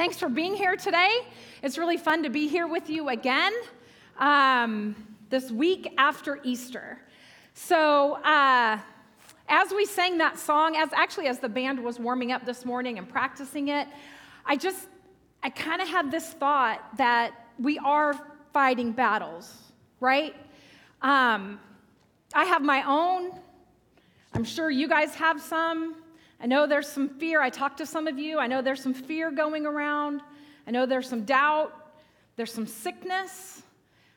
Thanks for being here today. It's really fun to be here with you again um, this week after Easter. So, uh, as we sang that song, as actually as the band was warming up this morning and practicing it, I just, I kind of had this thought that we are fighting battles, right? Um, I have my own. I'm sure you guys have some. I know there's some fear. I talked to some of you. I know there's some fear going around. I know there's some doubt. There's some sickness.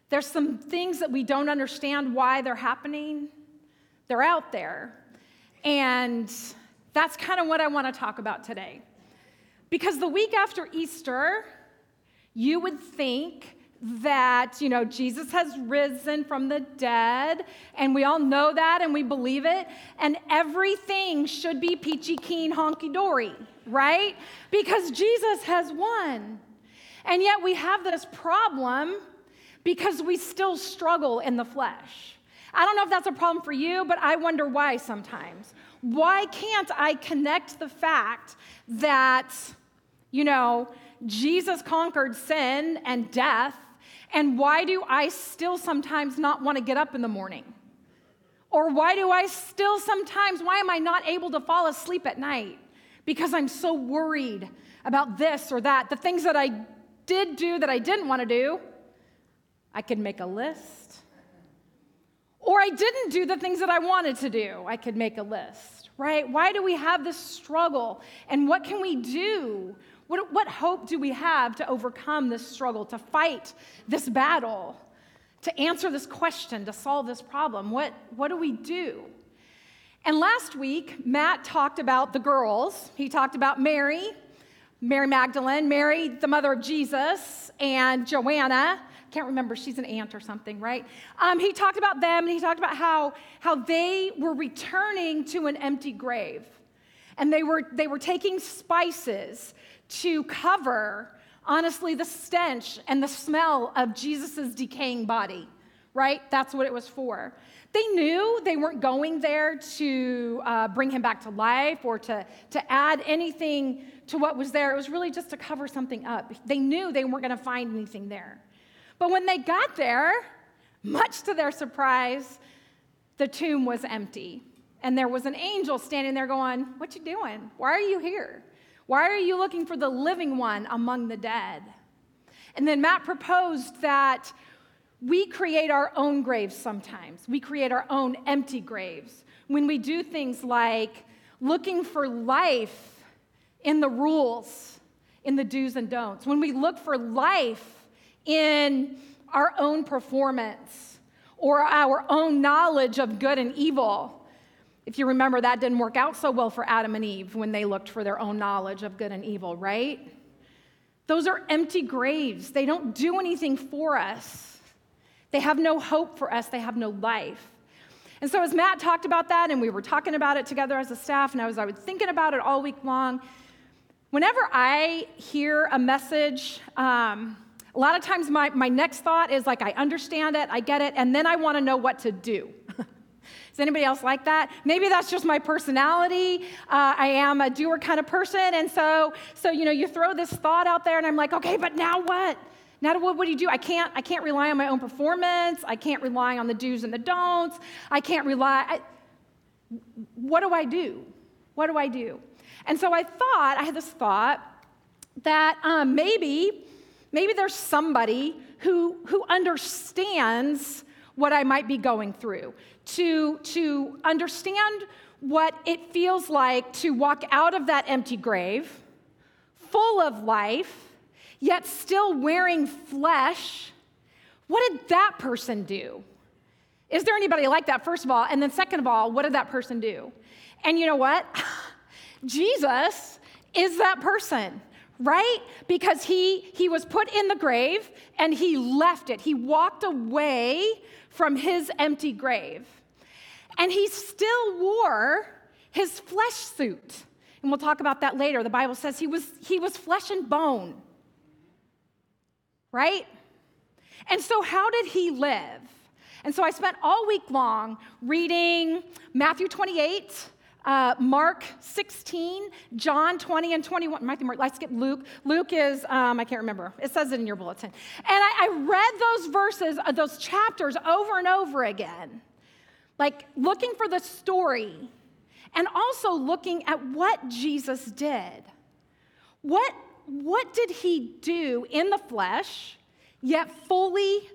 There's some things that we don't understand why they're happening. They're out there. And that's kind of what I want to talk about today. Because the week after Easter, you would think that, you know, Jesus has risen from the dead, and we all know that and we believe it, and everything should be peachy keen honky dory, right? Because Jesus has won. And yet we have this problem because we still struggle in the flesh. I don't know if that's a problem for you, but I wonder why sometimes. Why can't I connect the fact that, you know, Jesus conquered sin and death and why do I still sometimes not want to get up in the morning? Or why do I still sometimes, why am I not able to fall asleep at night? Because I'm so worried about this or that. The things that I did do that I didn't want to do, I could make a list. Or I didn't do the things that I wanted to do, I could make a list, right? Why do we have this struggle? And what can we do what, what hope do we have to overcome this struggle, to fight this battle, to answer this question, to solve this problem? What, what do we do? And last week, Matt talked about the girls. He talked about Mary, Mary Magdalene, Mary, the mother of Jesus, and Joanna. Can't remember, she's an aunt or something, right? Um, he talked about them and he talked about how, how they were returning to an empty grave. And they were, they were taking spices to cover, honestly, the stench and the smell of Jesus' decaying body, right? That's what it was for. They knew they weren't going there to uh, bring him back to life or to, to add anything to what was there. It was really just to cover something up. They knew they weren't going to find anything there. But when they got there, much to their surprise, the tomb was empty. And there was an angel standing there going, What you doing? Why are you here? Why are you looking for the living one among the dead? And then Matt proposed that we create our own graves sometimes. We create our own empty graves. When we do things like looking for life in the rules, in the do's and don'ts, when we look for life in our own performance or our own knowledge of good and evil, if you remember, that didn't work out so well for Adam and Eve when they looked for their own knowledge of good and evil, right? Those are empty graves. They don't do anything for us. They have no hope for us, they have no life. And so, as Matt talked about that, and we were talking about it together as a staff, and I was, I was thinking about it all week long, whenever I hear a message, um, a lot of times my, my next thought is like, I understand it, I get it, and then I want to know what to do. Is anybody else like that? Maybe that's just my personality. Uh, I am a doer kind of person. And so, so, you know, you throw this thought out there and I'm like, okay, but now what? Now what, what do you do? I can't, I can't rely on my own performance. I can't rely on the do's and the don'ts. I can't rely. I, what do I do? What do I do? And so I thought, I had this thought that um, maybe, maybe there's somebody who, who understands what I might be going through, to, to understand what it feels like to walk out of that empty grave, full of life, yet still wearing flesh. What did that person do? Is there anybody like that, first of all? And then, second of all, what did that person do? And you know what? Jesus is that person right because he he was put in the grave and he left it he walked away from his empty grave. And he still wore his flesh suit. And we'll talk about that later. The Bible says he was, he was flesh and bone. Right? And so, how did he live? And so, I spent all week long reading Matthew 28, uh, Mark 16, John 20 and 21. Matthew, Mark, let's skip Luke. Luke is, um, I can't remember. It says it in your bulletin. And I, I read those verses, uh, those chapters over and over again, like looking for the story and also looking at what Jesus did. What, what did he do in the flesh, yet fully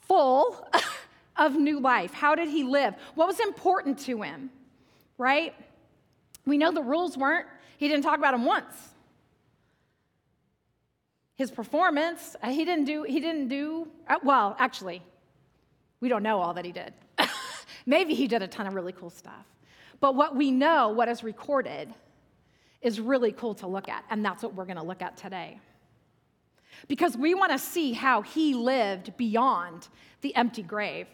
full of new life? How did he live? What was important to him? Right? We know the rules weren't, he didn't talk about them once. His performance, uh, he didn't do, he didn't do, uh, well, actually, we don't know all that he did. Maybe he did a ton of really cool stuff. But what we know, what is recorded, is really cool to look at, and that's what we're going to look at today. Because we want to see how he lived beyond the empty grave.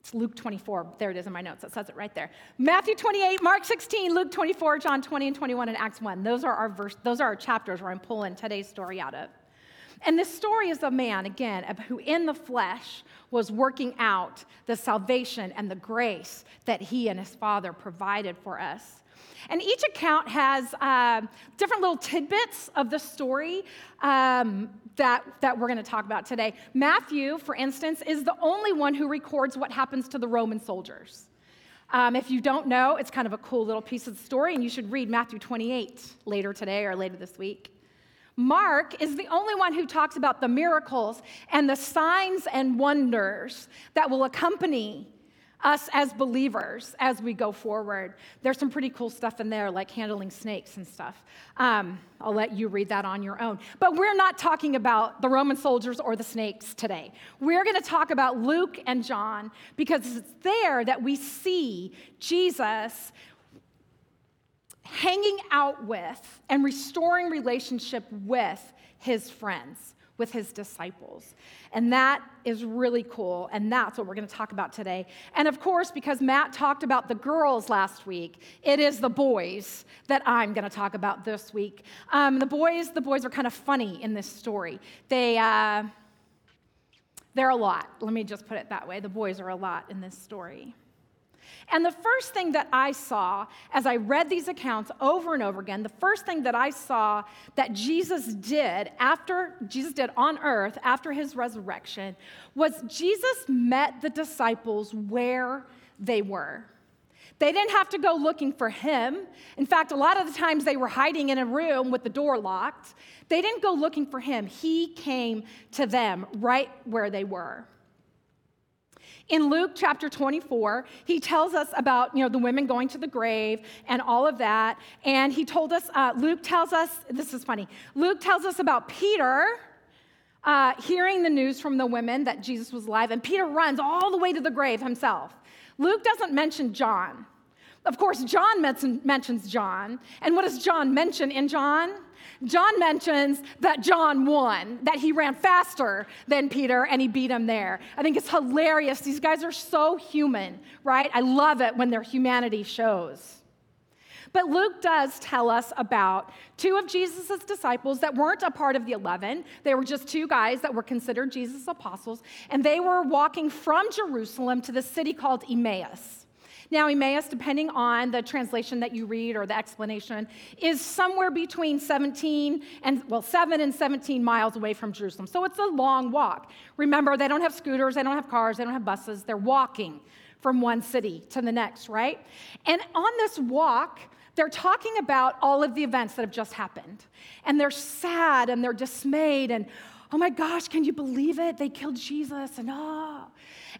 It's Luke 24. There it is in my notes. It says it right there. Matthew 28, Mark 16, Luke 24, John 20 and 21, and Acts 1. Those are our verse, those are our chapters where I'm pulling today's story out of. And this story is a man, again, who in the flesh was working out the salvation and the grace that he and his father provided for us. And each account has uh, different little tidbits of the story um, that, that we're going to talk about today. Matthew, for instance, is the only one who records what happens to the Roman soldiers. Um, if you don't know, it's kind of a cool little piece of the story, and you should read Matthew 28 later today or later this week. Mark is the only one who talks about the miracles and the signs and wonders that will accompany us as believers as we go forward. There's some pretty cool stuff in there, like handling snakes and stuff. Um, I'll let you read that on your own. But we're not talking about the Roman soldiers or the snakes today. We're going to talk about Luke and John because it's there that we see Jesus hanging out with and restoring relationship with his friends with his disciples. And that is really cool. And that's what we're going to talk about today. And of course, because Matt talked about the girls last week, it is the boys that I'm going to talk about this week. Um, the boys, the boys are kind of funny in this story. They, uh, they're a lot. Let me just put it that way. The boys are a lot in this story. And the first thing that I saw as I read these accounts over and over again, the first thing that I saw that Jesus did after Jesus did on earth after his resurrection was Jesus met the disciples where they were. They didn't have to go looking for him. In fact, a lot of the times they were hiding in a room with the door locked. They didn't go looking for him. He came to them right where they were. In Luke chapter 24, he tells us about you know the women going to the grave and all of that. And he told us, uh, Luke tells us, this is funny. Luke tells us about Peter uh, hearing the news from the women that Jesus was alive, and Peter runs all the way to the grave himself. Luke doesn't mention John. Of course, John mentions John. And what does John mention in John? John mentions that John won, that he ran faster than Peter and he beat him there. I think it's hilarious. These guys are so human, right? I love it when their humanity shows. But Luke does tell us about two of Jesus' disciples that weren't a part of the 11. They were just two guys that were considered Jesus' apostles, and they were walking from Jerusalem to the city called Emmaus. Now, Emmaus, depending on the translation that you read or the explanation, is somewhere between 17 and, well, 7 and 17 miles away from Jerusalem. So it's a long walk. Remember, they don't have scooters, they don't have cars, they don't have buses, they're walking from one city to the next, right? And on this walk, they're talking about all of the events that have just happened. And they're sad and they're dismayed and, oh my gosh, can you believe it? They killed Jesus and oh.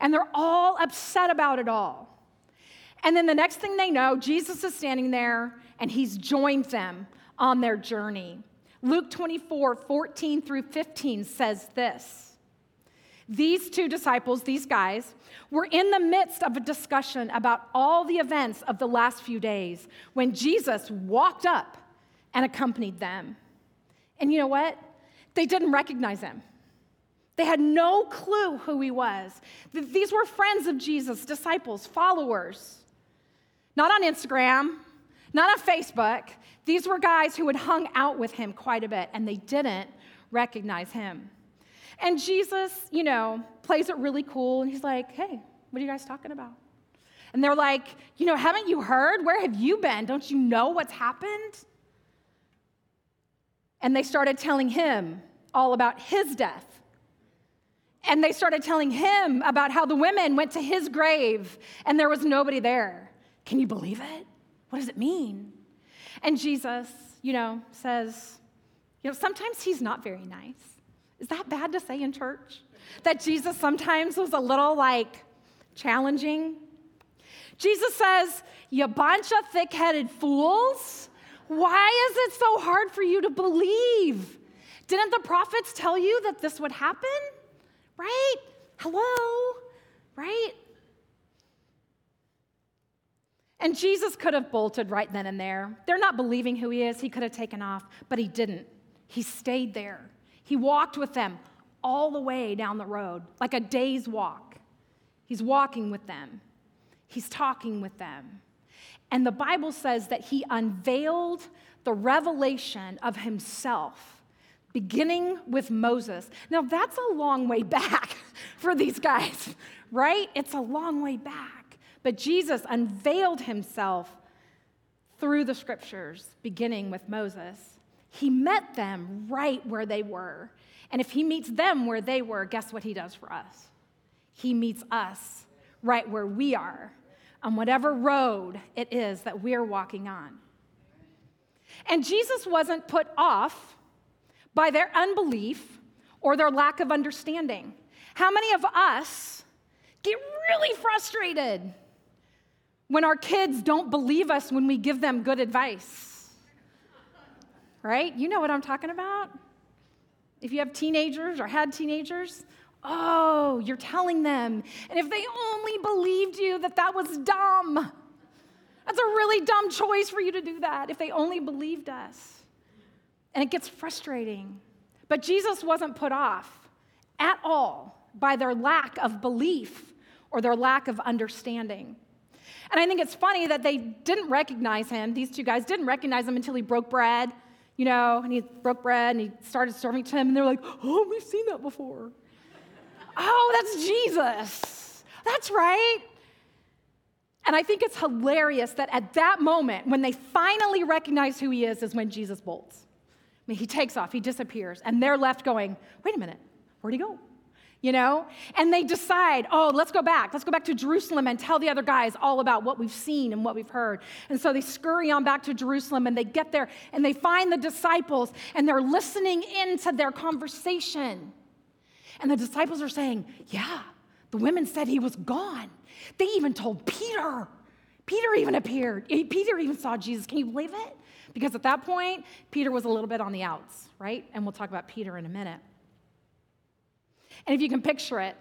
And they're all upset about it all. And then the next thing they know, Jesus is standing there and he's joined them on their journey. Luke 24, 14 through 15 says this These two disciples, these guys, were in the midst of a discussion about all the events of the last few days when Jesus walked up and accompanied them. And you know what? They didn't recognize him. They had no clue who he was. These were friends of Jesus, disciples, followers not on Instagram, not on Facebook. These were guys who had hung out with him quite a bit, and they didn't recognize him. And Jesus, you know, plays it really cool, and he's like, hey, what are you guys talking about? And they're like, You know, haven't you heard? Where have you been? Don't you know what's happened? And they started telling him all about his death. And they started telling him about how the women went to his grave and there was nobody there. Can you believe it? What does it mean? And Jesus, you know, says, you know, sometimes he's not very nice. Is that bad to say in church? That Jesus sometimes was a little like challenging? Jesus says, You bunch of thick headed fools, why is it so hard for you to believe? Didn't the prophets tell you that this would happen? Right? Hello? Right? And Jesus could have bolted right then and there. They're not believing who he is. He could have taken off, but he didn't. He stayed there. He walked with them all the way down the road, like a day's walk. He's walking with them, he's talking with them. And the Bible says that he unveiled the revelation of himself, beginning with Moses. Now, that's a long way back for these guys, right? It's a long way back. But Jesus unveiled himself through the scriptures, beginning with Moses. He met them right where they were. And if he meets them where they were, guess what he does for us? He meets us right where we are on whatever road it is that we're walking on. And Jesus wasn't put off by their unbelief or their lack of understanding. How many of us get really frustrated when our kids don't believe us when we give them good advice? Right? You know what I'm talking about? If you have teenagers or had teenagers, Oh, you're telling them. And if they only believed you that that was dumb, that's a really dumb choice for you to do that if they only believed us. And it gets frustrating. But Jesus wasn't put off at all by their lack of belief or their lack of understanding. And I think it's funny that they didn't recognize him. These two guys didn't recognize him until he broke bread, you know, and he broke bread and he started serving to him. And they're like, oh, we've seen that before. Oh, that's Jesus. That's right. And I think it's hilarious that at that moment, when they finally recognize who he is, is when Jesus bolts. I mean, he takes off, he disappears, and they're left going, wait a minute, where'd he go? You know? And they decide, oh, let's go back. Let's go back to Jerusalem and tell the other guys all about what we've seen and what we've heard. And so they scurry on back to Jerusalem and they get there and they find the disciples and they're listening into their conversation. And the disciples are saying, Yeah, the women said he was gone. They even told Peter. Peter even appeared. Peter even saw Jesus. Can you believe it? Because at that point, Peter was a little bit on the outs, right? And we'll talk about Peter in a minute. And if you can picture it,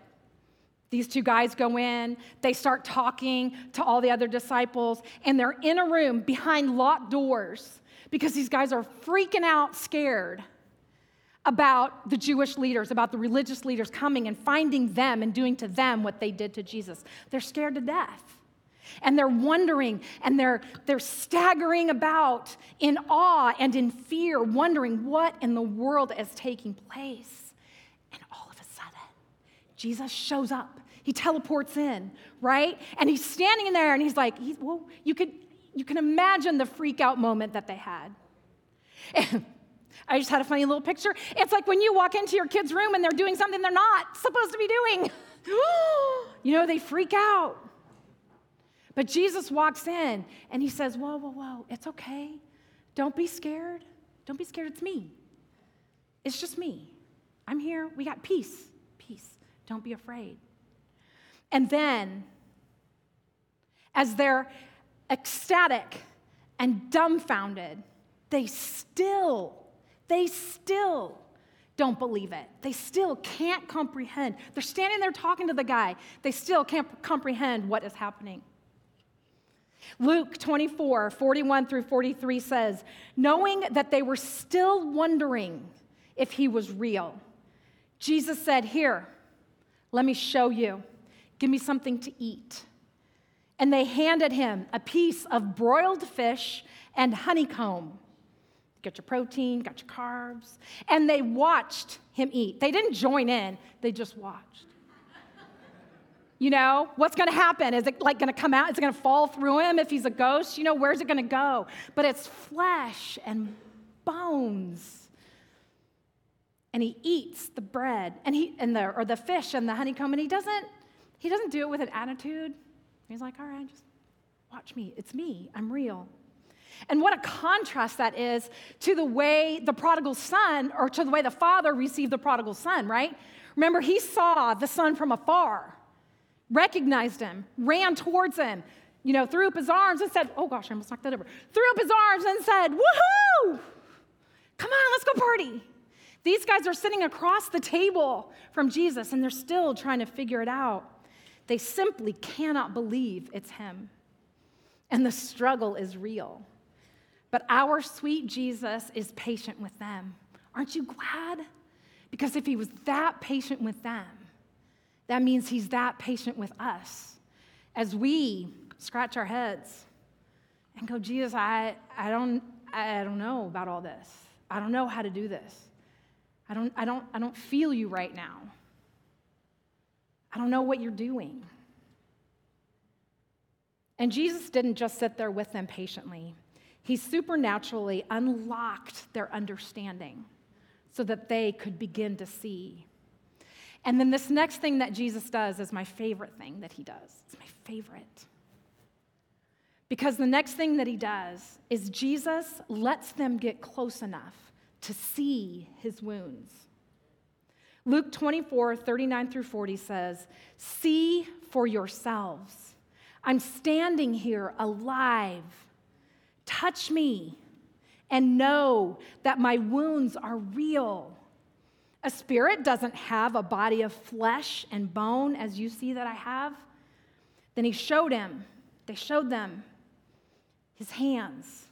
these two guys go in, they start talking to all the other disciples, and they're in a room behind locked doors because these guys are freaking out, scared about the Jewish leaders, about the religious leaders coming and finding them and doing to them what they did to Jesus. They're scared to death. And they're wondering and they're, they're staggering about in awe and in fear, wondering what in the world is taking place. And all of a sudden, Jesus shows up. He teleports in, right? And he's standing in there and he's like, he's, well, you could, you can imagine the freak out moment that they had. I just had a funny little picture. It's like when you walk into your kid's room and they're doing something they're not supposed to be doing. you know, they freak out. But Jesus walks in and he says, Whoa, whoa, whoa, it's okay. Don't be scared. Don't be scared. It's me. It's just me. I'm here. We got peace. Peace. Don't be afraid. And then, as they're ecstatic and dumbfounded, they still they still don't believe it. They still can't comprehend. They're standing there talking to the guy. They still can't comprehend what is happening. Luke 24, 41 through 43 says, knowing that they were still wondering if he was real, Jesus said, Here, let me show you. Give me something to eat. And they handed him a piece of broiled fish and honeycomb. Got your protein, got your carbs. And they watched him eat. They didn't join in, they just watched. You know, what's to happen? Is it like to come out? Is it to fall through him if he's a ghost? You know, where's it to go? But it's flesh and bones. And he eats the bread and he and the or the fish and the honeycomb and he doesn't he doesn't do it with an attitude. He's like, "All right, just watch me. It's me. I'm real." And what a contrast that is to the way the prodigal son, or to the way the father received the prodigal son, right? Remember, he saw the son from afar, recognized him, ran towards him, you know, threw up his arms and said, Oh gosh, I almost knocked that over. Threw up his arms and said, Woohoo! Come on, let's go party. These guys are sitting across the table from Jesus and they're still trying to figure it out. They simply cannot believe it's him. And the struggle is real. But our sweet Jesus is patient with them. Aren't you glad? Because if he was that patient with them, that means he's that patient with us. As we scratch our heads and go, Jesus, I, I, don't, I don't know about all this. I don't know how to do this. I don't, I, don't, I don't feel you right now. I don't know what you're doing. And Jesus didn't just sit there with them patiently. He supernaturally unlocked their understanding so that they could begin to see. And then this next thing that Jesus does is my favorite thing that he does. It's my favorite. Because the next thing that he does is Jesus lets them get close enough to see his wounds. Luke 24, 39 through 40 says, See for yourselves. I'm standing here alive Touch me and know that my wounds are real. A spirit doesn't have a body of flesh and bone as you see that I have. Then he showed him, they showed them his hands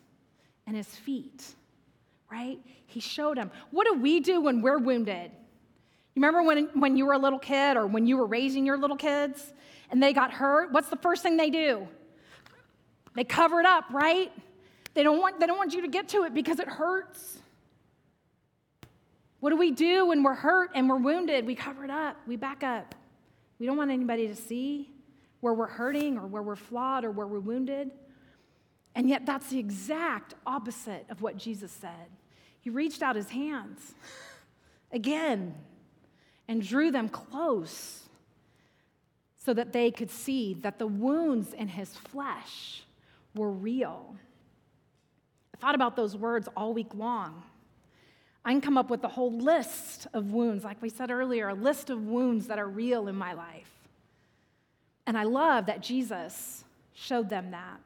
and his feet, right? He showed them. What do we do when we're wounded? You remember when, when you were a little kid or when you were raising your little kids and they got hurt? What's the first thing they do? They cover it up, right? They don't want, they don't want you to get to it because it hurts. What do we do when we're hurt and we're wounded? We cover it up, we back up. We don't want anybody to see where we're hurting or where we're flawed or where we're wounded. And yet, that's the exact opposite of what Jesus said. He reached out his hands again and drew them close so that they could see that the wounds in his flesh were real. I thought about those words all week long. I can come up with a whole list of wounds, like we said earlier, a list of wounds that are real in my life. And I love that Jesus showed them that.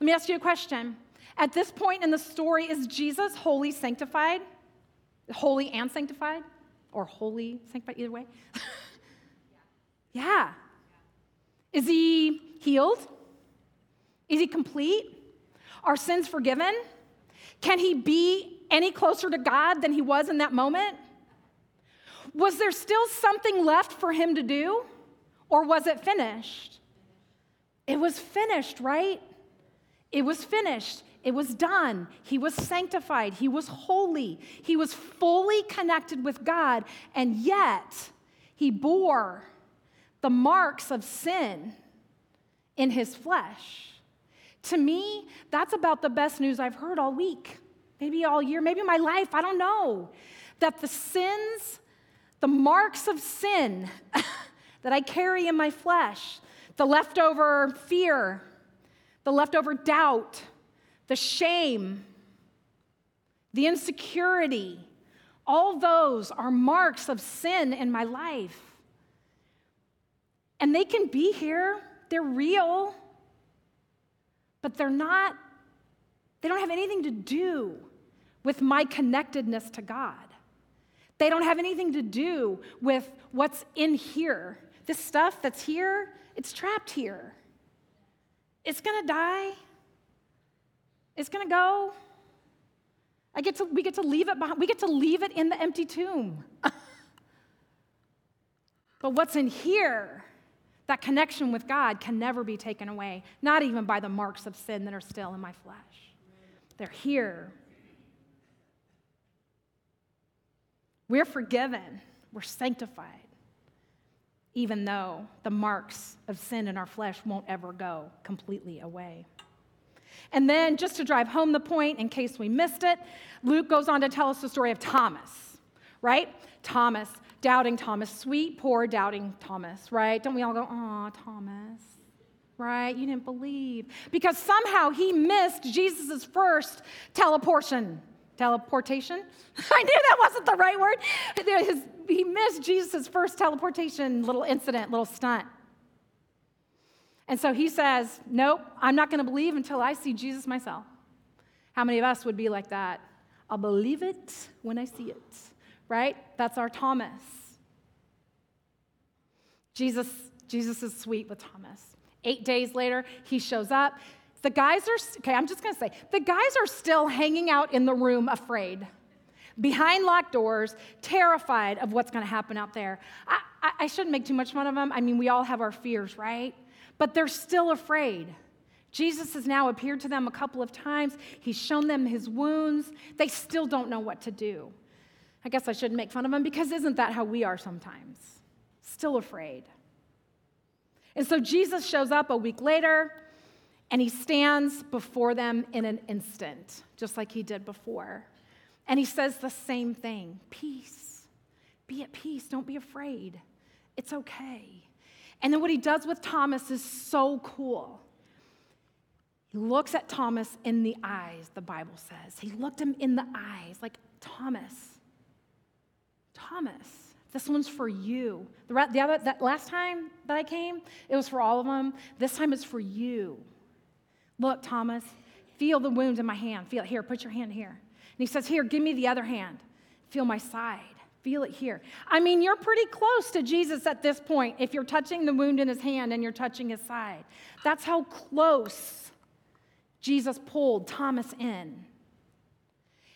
Let me ask you a question. At this point in the story, is Jesus holy sanctified? Holy and sanctified? Or holy sanctified, either way? yeah. Is he healed? Is he complete? Are sins forgiven? Can he be any closer to God than he was in that moment? Was there still something left for him to do? Or was it finished? It was finished, right? It was finished. It was done. He was sanctified. He was holy. He was fully connected with God. And yet, he bore the marks of sin in his flesh. To me, that's about the best news I've heard all week, maybe all year, maybe my life, I don't know. That the sins, the marks of sin that I carry in my flesh, the leftover fear, the leftover doubt, the shame, the insecurity, all those are marks of sin in my life. And they can be here, they're real but they're not, they don't have anything to do with my connectedness to God. They don't have anything to do with what's in here. This stuff that's here, it's trapped here. It's gonna die. It's gonna go. I get to, we get to leave it behind. We get to leave it in the empty tomb. but what's in here that connection with God can never be taken away, not even by the marks of sin that are still in my flesh. They're here. We're forgiven, we're sanctified. even though the marks of sin in our flesh won't ever go completely away. And then, just to drive home the point, in case we missed it, Luke goes on to tell us the story of Thomas, right? Thomas, doubting Thomas, sweet, poor, doubting Thomas, right? Don't we all go, oh, Thomas, right? You didn't believe. Because somehow he missed Jesus' first teleportation. Teleportation? I knew that wasn't the right word. His, he missed Jesus' first teleportation little incident, little stunt. And so he says, Nope, I'm not going to believe until I see Jesus myself. How many of us would be like that? I'll believe it when I see it, right? That's our Thomas. Jesus, Jesus is sweet with Thomas. Eight days later, he shows up. The guys are, okay, I'm just gonna say, the guys are still hanging out in the room afraid, behind locked doors, terrified of what's gonna happen out there. I, I, I shouldn't make too much fun of them. I mean, we all have our fears, right? But they're still afraid. Jesus has now appeared to them a couple of times. He's shown them his wounds. They still don't know what to do. I guess I shouldn't make fun of them because isn't that how we are sometimes? Still afraid. And so Jesus shows up a week later and he stands before them in an instant, just like he did before. And he says the same thing peace. Be at peace. Don't be afraid. It's okay. And then what he does with Thomas is so cool. He looks at Thomas in the eyes, the Bible says. He looked him in the eyes, like, Thomas, Thomas, this one's for you. The, the other, that last time that I came, it was for all of them. This time it's for you. Look, Thomas, feel the wound in my hand. Feel it here. Put your hand here. And he says, Here, give me the other hand. Feel my side. Feel it here. I mean, you're pretty close to Jesus at this point if you're touching the wound in his hand and you're touching his side. That's how close Jesus pulled Thomas in.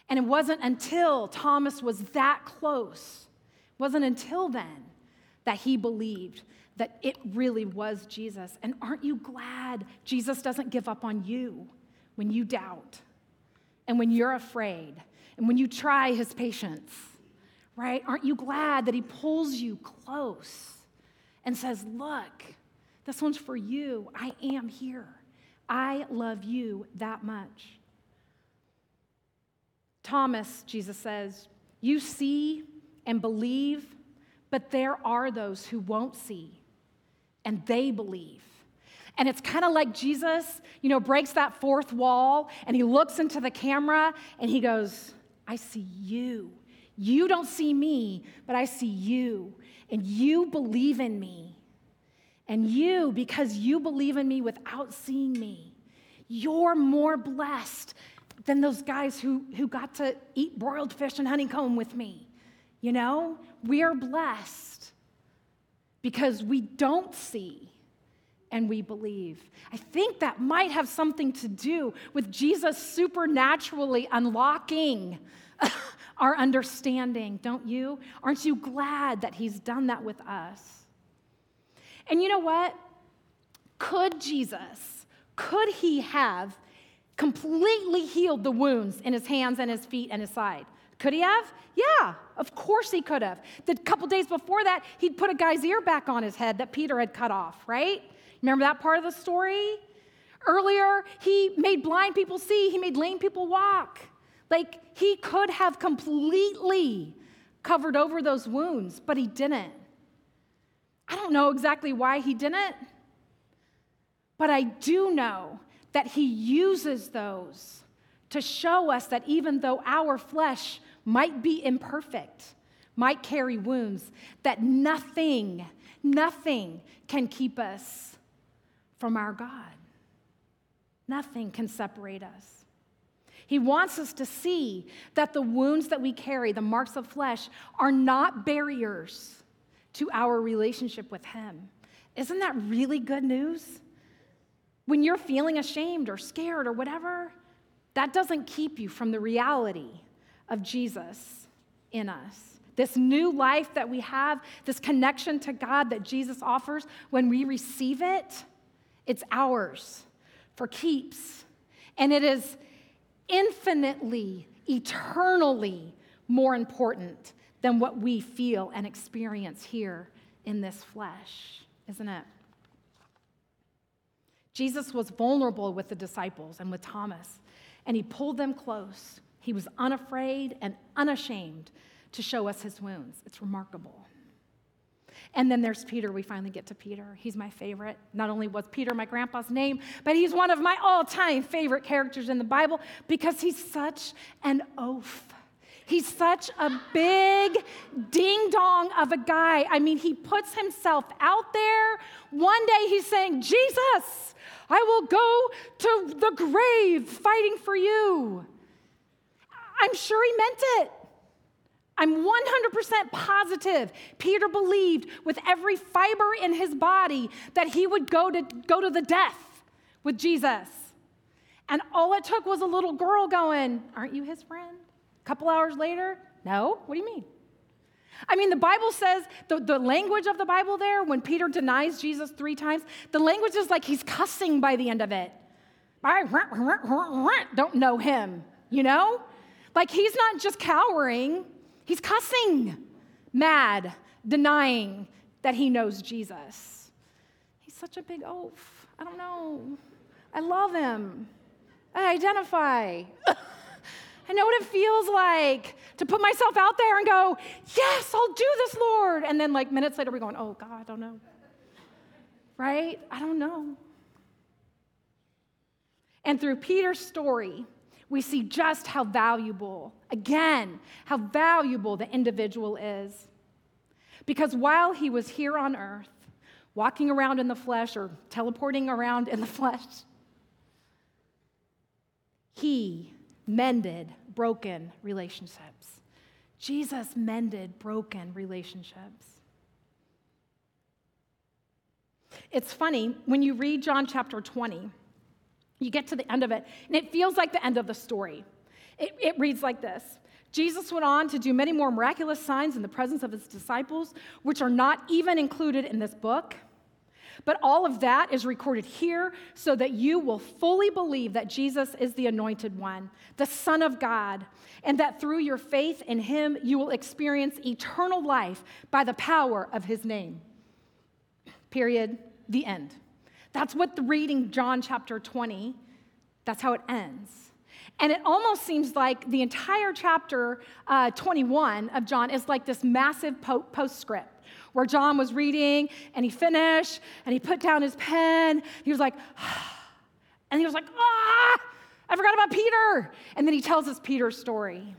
And it wasn't until Thomas was that close, it wasn't until then that he believed that it really was Jesus. And aren't you glad Jesus doesn't give up on you when you doubt and when you're afraid and when you try his patience? Right? Aren't you glad that he pulls you close and says, Look, this one's for you. I am here. I love you that much. Thomas, Jesus says, You see and believe, but there are those who won't see and they believe. And it's kind of like Jesus, you know, breaks that fourth wall and he looks into the camera and he goes, I see you. You don't see me, but I see you, and you believe in me. And you, because you believe in me without seeing me, you're more blessed than those guys who, who got to eat broiled fish and honeycomb with me. You know, we are blessed because we don't see and we believe. I think that might have something to do with Jesus supernaturally unlocking our understanding, don't you? Aren't you glad that He's done that with us? And you know what? Could Jesus, could He have completely healed the wounds in His hands and His feet and His side? Could he have? Yeah, of course he could have. The couple days before that, he'd put a guy's ear back on his head that Peter had cut off, right? Remember that part of the story? Earlier, he made blind people see, he made lame people walk. Like he could have completely covered over those wounds, but he didn't. I don't know exactly why he didn't, but I do know that he uses those to show us that even though our flesh might be imperfect, might carry wounds, that nothing, nothing can keep us from our God. Nothing can separate us. He wants us to see that the wounds that we carry, the marks of flesh, are not barriers to our relationship with Him. Isn't that really good news? When you're feeling ashamed or scared or whatever, that doesn't keep you from the reality of Jesus in us. This new life that we have, this connection to God that Jesus offers, when we receive it, it's ours for keeps. And it is infinitely, eternally more important than what we feel and experience here in this flesh, isn't it? Jesus was vulnerable with the disciples and with Thomas, and he pulled them close. He was unafraid and unashamed to show us his wounds. It's remarkable. And then there's Peter. We finally get to Peter. He's my favorite. Not only was Peter my grandpa's name, but he's one of my all time favorite characters in the Bible because he's such an oaf. He's such a big ding dong of a guy. I mean, he puts himself out there. One day he's saying, Jesus, I will go to the grave fighting for you. I'm sure he meant it. I'm 100% positive Peter believed with every fiber in his body that he would go to, go to the death with Jesus. And all it took was a little girl going, Aren't you his friend? A couple hours later, No? What do you mean? I mean, the Bible says the, the language of the Bible there, when Peter denies Jesus three times, the language is like he's cussing by the end of it. I don't know him, you know? Like he's not just cowering, He's cussing, mad, denying that he knows Jesus. He's such a big oaf. I don't know. I love him. I identify. I know what it feels like to put myself out there and go, Yes, I'll do this, Lord. And then, like, minutes later, we're going, Oh, God, I don't know. Right? I don't know. And through Peter's story, we see just how valuable, again, how valuable the individual is. Because while he was here on earth, walking around in the flesh or teleporting around in the flesh, he mended broken relationships. Jesus mended broken relationships. It's funny, when you read John chapter 20, you get to the end of it, and it feels like the end of the story. It, it, reads like this Jesus went on to do many more miraculous signs in the presence of his disciples, which are not even included in this book. But all of that is recorded here so that you will fully believe that Jesus is the anointed one, the Son of God, and that through your faith in him, you will experience eternal life by the power of his name. Period. The end. That's what the reading John chapter 20, that's how it ends. And it almost seems like the entire chapter uh, 21 of John is like this massive po- postscript where John was reading and he finished and he put down his pen. He was like, and he was like, ah, I forgot about Peter. And then he tells us Peter's story.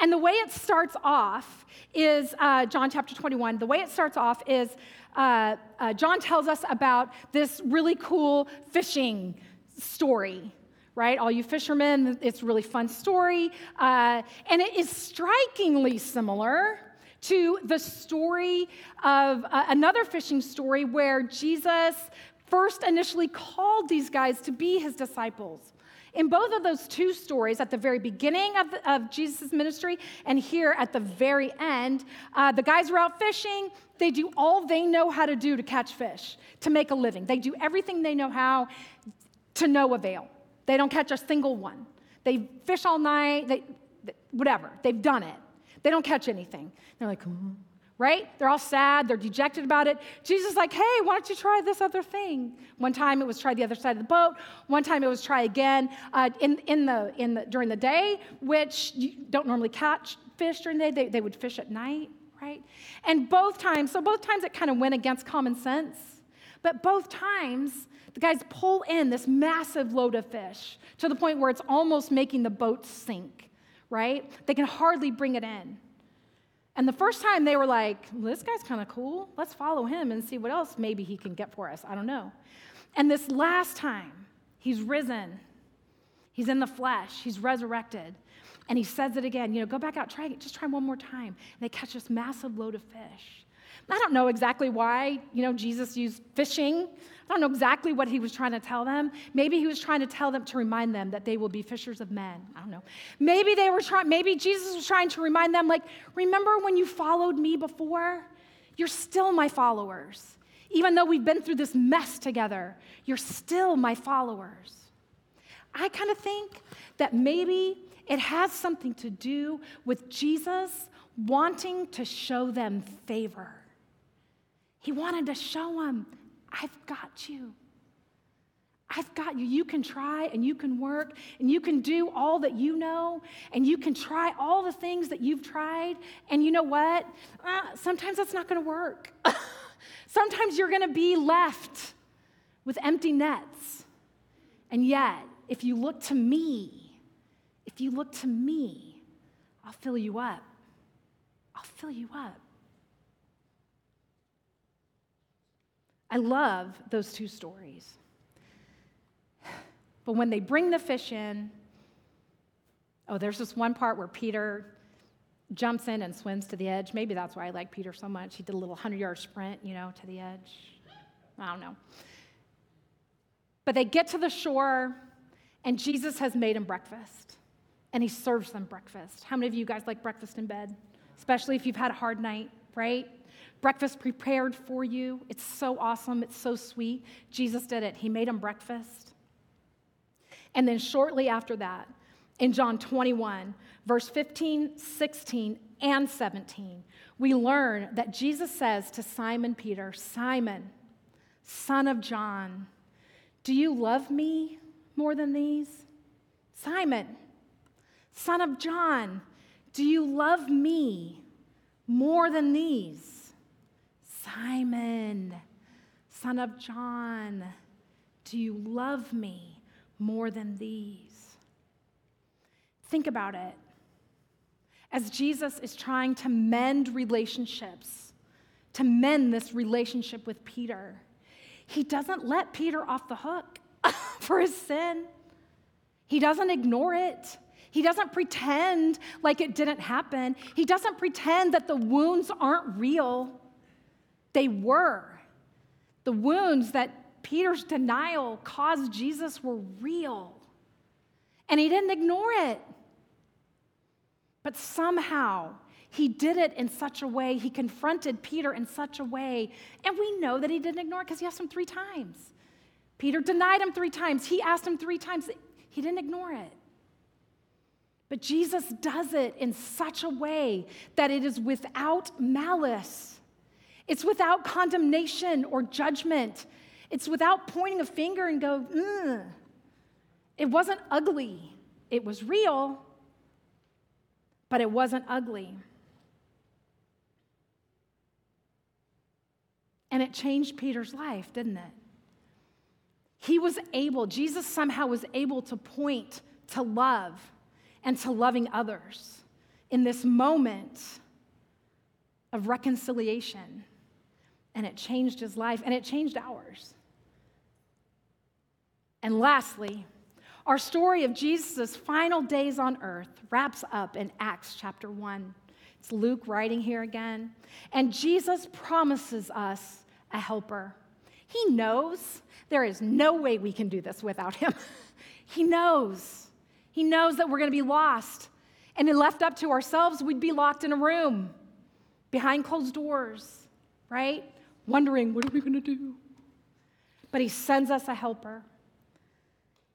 And the way it starts off is uh, John chapter 21. The way it starts off is uh, uh, John tells us about this really cool fishing story right? All you fishermen, it's a really fun story. Uh, and it is strikingly similar to the story of uh, another fishing story where Jesus first initially called these guys to be his disciples. In both of those two stories, at the very beginning of, of Jesus' ministry and here at the very end, uh, the guys are out fishing. They do all they know how to do to catch fish, to make a living. They do everything they know how to no avail. They don't catch a single one. They fish all night, they, whatever. They've done it. They don't catch anything. They're like, mm right? They're all sad, they're dejected about it. Jesus is like, hey, why don't you try this other thing? One time it was try the other side of the boat. One time it was try again uh, in, in the, in the, during the day, which you don't normally catch fish during the day. They, they would fish at night, right? And both times, so both times it kind of went against common sense. But both times, the guys pull in this massive load of fish to the point where it's almost making the boat sink, right? They can hardly bring it in. And the first time they were like, this guy's kind of cool. Let's follow him and see what else maybe he can get for us. I don't know. And this last time, he's risen. He's in the flesh. He's resurrected. And he says it again, you know, go back out, try it, just try one more time. And they catch this massive load of fish. I don't know exactly why, you know, Jesus used fishing I don't know exactly what he was trying to tell them. Maybe he was trying to tell them to remind them that they will be fishers of men. I don't know. Maybe they were trying, maybe Jesus was trying to remind them, like, remember when you followed me before? You're still my followers. Even though we've been through this mess together, you're still my followers. I kind of think that maybe it has something to do with Jesus wanting to show them favor He wanted to show him, I've got you. I've got you. You can try and you can work and you can do all that you know and you can try all the things that you've tried. And you know what? Uh, sometimes that's not going to work. sometimes you're going to be left with empty nets. And yet, if you look to me, if you look to me, I'll fill you up. I'll fill you up. I love those two stories. But when they bring the fish in, oh, there's this one part where Peter jumps in and swims to the edge. Maybe that's why I like Peter so much. He did a little 100 yard sprint, you know, to the edge. I don't know. But they get to the shore, and Jesus has made them breakfast, and he serves them breakfast. How many of you guys like breakfast in bed? Especially if you've had a hard night, right? Breakfast prepared for you. It's so awesome. It's so sweet. Jesus did it. He made them breakfast. And then shortly after that, in John 21, verse 15, 16, and 17, we learn that Jesus says to Simon Peter, Simon, son of John, do you love me more than these? Simon, son of John, do you love me more than these? Simon, son of John, do you love me more than these? Think about it. As Jesus is trying to mend relationships, to mend this relationship with Peter, he doesn't let Peter off the hook for his sin. He doesn't ignore it. He doesn't pretend like it didn't happen. He doesn't pretend that the wounds aren't real. They were. The wounds that Peter's denial caused Jesus were real. And he didn't ignore it. But somehow, he did it in such a way, he confronted Peter in such a way, and we know that he didn't ignore it because he asked him three times. Peter denied him three times. He asked him three times. He didn't ignore it. But Jesus does it in such a way that it is without malice. It's without condemnation or judgment. It's without pointing a finger and go, Ugh. it wasn't ugly. It was real, but it wasn't ugly. And it changed Peter's life, didn't it? He was able, Jesus somehow was able to point to love and to loving others in this moment of reconciliation. And it changed his life and it changed ours. And lastly, our story of Jesus' final days on earth wraps up in Acts chapter 1. It's Luke writing here again. And Jesus promises us a helper. He knows there is no way we can do this without him. he knows. He knows that we're going to be lost. And if left up to ourselves, we'd be locked in a room behind closed doors, right? Wondering, what are we going to do? But he sends us a helper.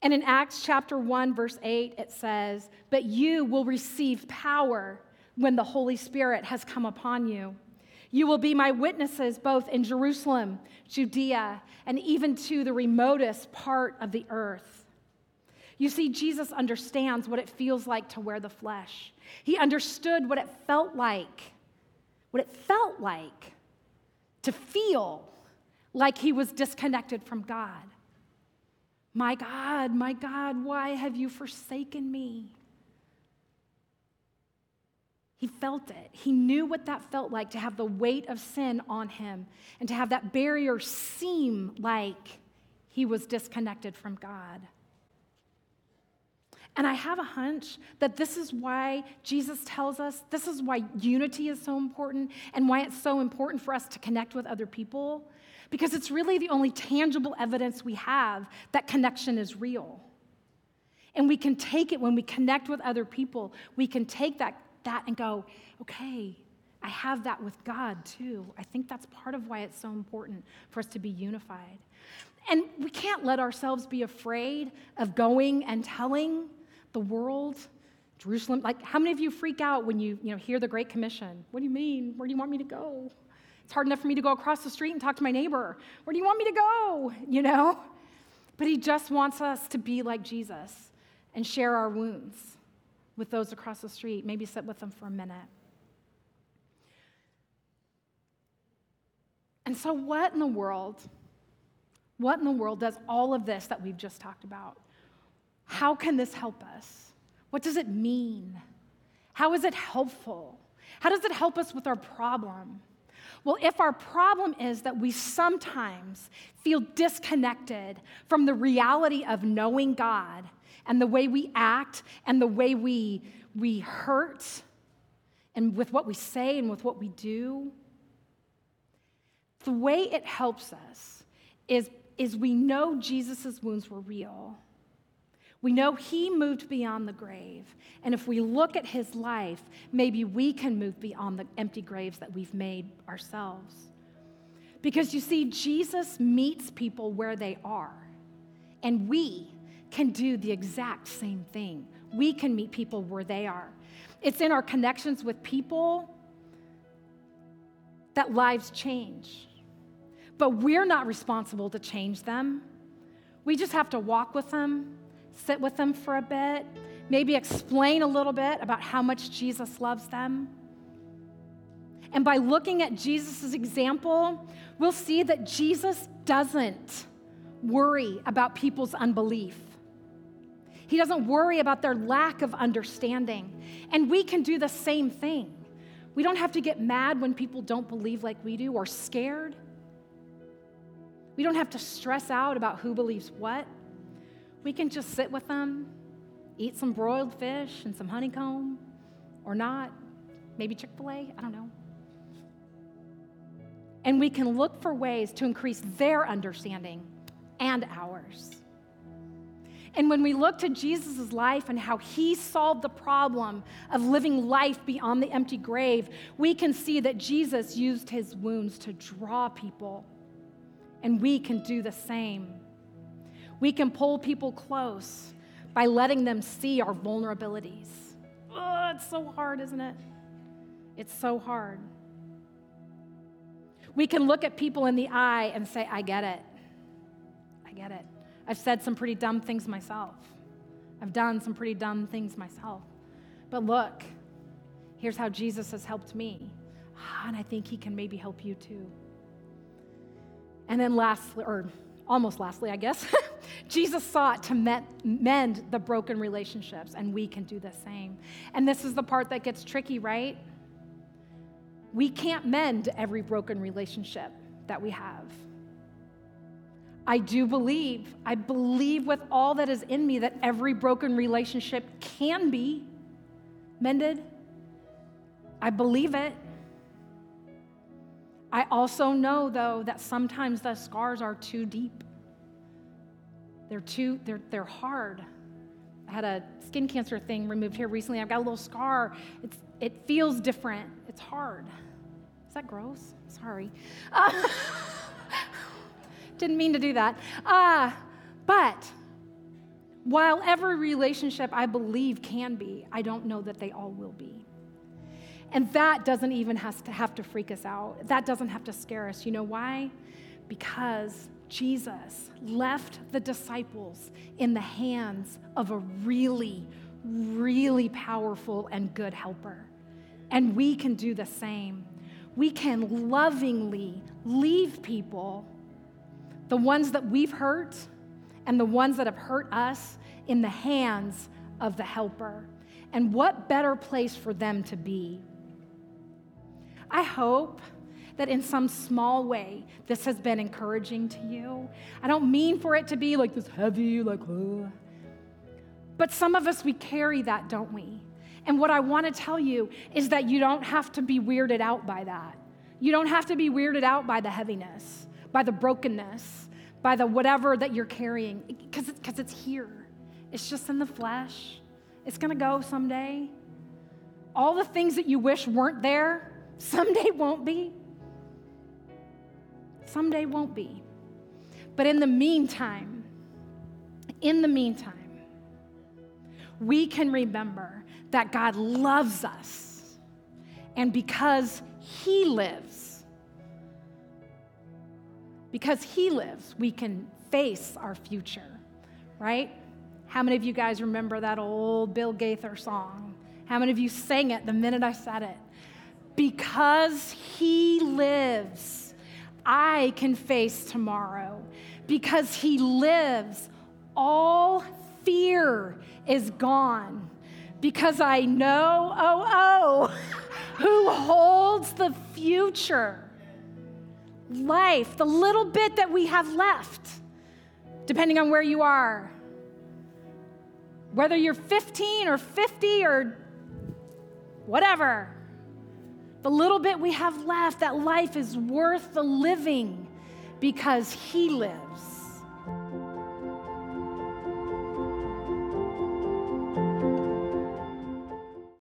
And in Acts chapter 1, verse 8, it says, But you will receive power when the Holy Spirit has come upon you. You will be my witnesses both in Jerusalem, Judea, and even to the remotest part of the earth. You see, Jesus understands what it feels like to wear the flesh. He understood what it felt like, what it felt like to feel like he was disconnected from God. My God, my God, why have you forsaken me? He felt it. He knew what that felt like to have the weight of sin on him and to have that barrier seem like he was disconnected from God. And I have a hunch that this is why Jesus tells us, this is why unity is so important and why it's so important for us to connect with other people, because it's really the only tangible evidence we have that connection is real. And we can take it when we connect with other people, we can take that that and go, okay, I have that with God too. I think that's part of why it's so important for us to be unified. And we can't let ourselves be afraid of going and telling the world, Jerusalem. Like, how many of you freak out when you, you know, hear the Great Commission? What do you mean? Where do you want me to go? It's hard enough for me to go across the street and talk to my neighbor. Where do you want me to go? You know? But he just wants us to be like Jesus and share our wounds with those across the street, maybe sit with them for a minute. And so, what in the world, what in the world does all of this that we've just talked about? How can this help us? What does it mean? How is it helpful? How does it help us with our problem? Well, if our problem is that we sometimes feel disconnected from the reality of knowing God and the way we act and the way we, we hurt and with what we say and with what we do, the way it helps us is, is we know Jesus' wounds were real. We know he moved beyond the grave. And if we look at his life, maybe we can move beyond the empty graves that we've made ourselves. Because you see, Jesus meets people where they are. And we can do the exact same thing. We can meet people where they are. It's in our connections with people that lives change. But we're not responsible to change them. We just have to walk with them, sit with them for a bit, maybe explain a little bit about how much Jesus loves them. And by looking at Jesus' example, we'll see that Jesus doesn't worry about people's unbelief. He doesn't worry about their lack of understanding. And we can do the same thing. We don't have to get mad when people don't believe like we do or scared. We don't have to stress out about who believes what. We can just sit with them, eat some broiled fish and some honeycomb, or not. Maybe Chick fil A, I don't know. And we can look for ways to increase their understanding and ours. And when we look to Jesus' life and how he solved the problem of living life beyond the empty grave, we can see that Jesus used his wounds to draw people. And we can do the same. We can pull people close by letting them see our vulnerabilities. Oh, it's so hard, isn't it? It's so hard. We can look at people in the eye and say, I get it. I get it. I've said some pretty dumb things myself. I've done some pretty dumb things myself. But look, here's how Jesus has helped me. Ah, and I think he can maybe help you too. And then lastly, or almost lastly, I guess, Jesus sought to mend the broken relationships, and we can do the same. And this is the part that gets tricky, right? We can't mend every broken relationship that we have. I do believe, I believe with all that is in me that every broken relationship can be mended. I believe it. I also know, though, that sometimes the scars are too deep. They're too, they're, they're hard. I had a skin cancer thing removed here recently. I've got a little scar. It's, it feels different. It's hard. Is that gross? Sorry. Uh, Didn't mean to do that. Uh, but while every relationship I believe can be, I don't know that they all will be. And that doesn't even have to have to freak us out. That doesn't have to scare us. You know why? Because Jesus left the disciples in the hands of a really, really powerful and good helper. And we can do the same. We can lovingly leave people the ones that we've hurt and the ones that have hurt us in the hands of the helper. And what better place for them to be? I hope that in some small way this has been encouraging to you. I don't mean for it to be like this heavy, like, oh. but some of us, we carry that, don't we? And what I want to tell you is that you don't have to be weirded out by that. You don't have to be weirded out by the heaviness by the brokenness, by the whatever that you're carrying, because it's, it's here. It's just in the flesh. It's going to go someday. All the things that you wish weren't there, someday won't be. Someday won't be. But in the meantime, in the meantime, we can remember that God loves us. And because He lives, because He lives, we can face our future, right? How many of you guys remember that old Bill Gaither song? How many of you sang it the minute I said it? Because He lives, I can face tomorrow. Because He lives, all fear is gone. Because I know, oh, oh, who holds the future life, the little bit that we have left, depending on where you are. Whether you're 15 or 50 or whatever, the little bit we have left, that life is worth the living because He lives.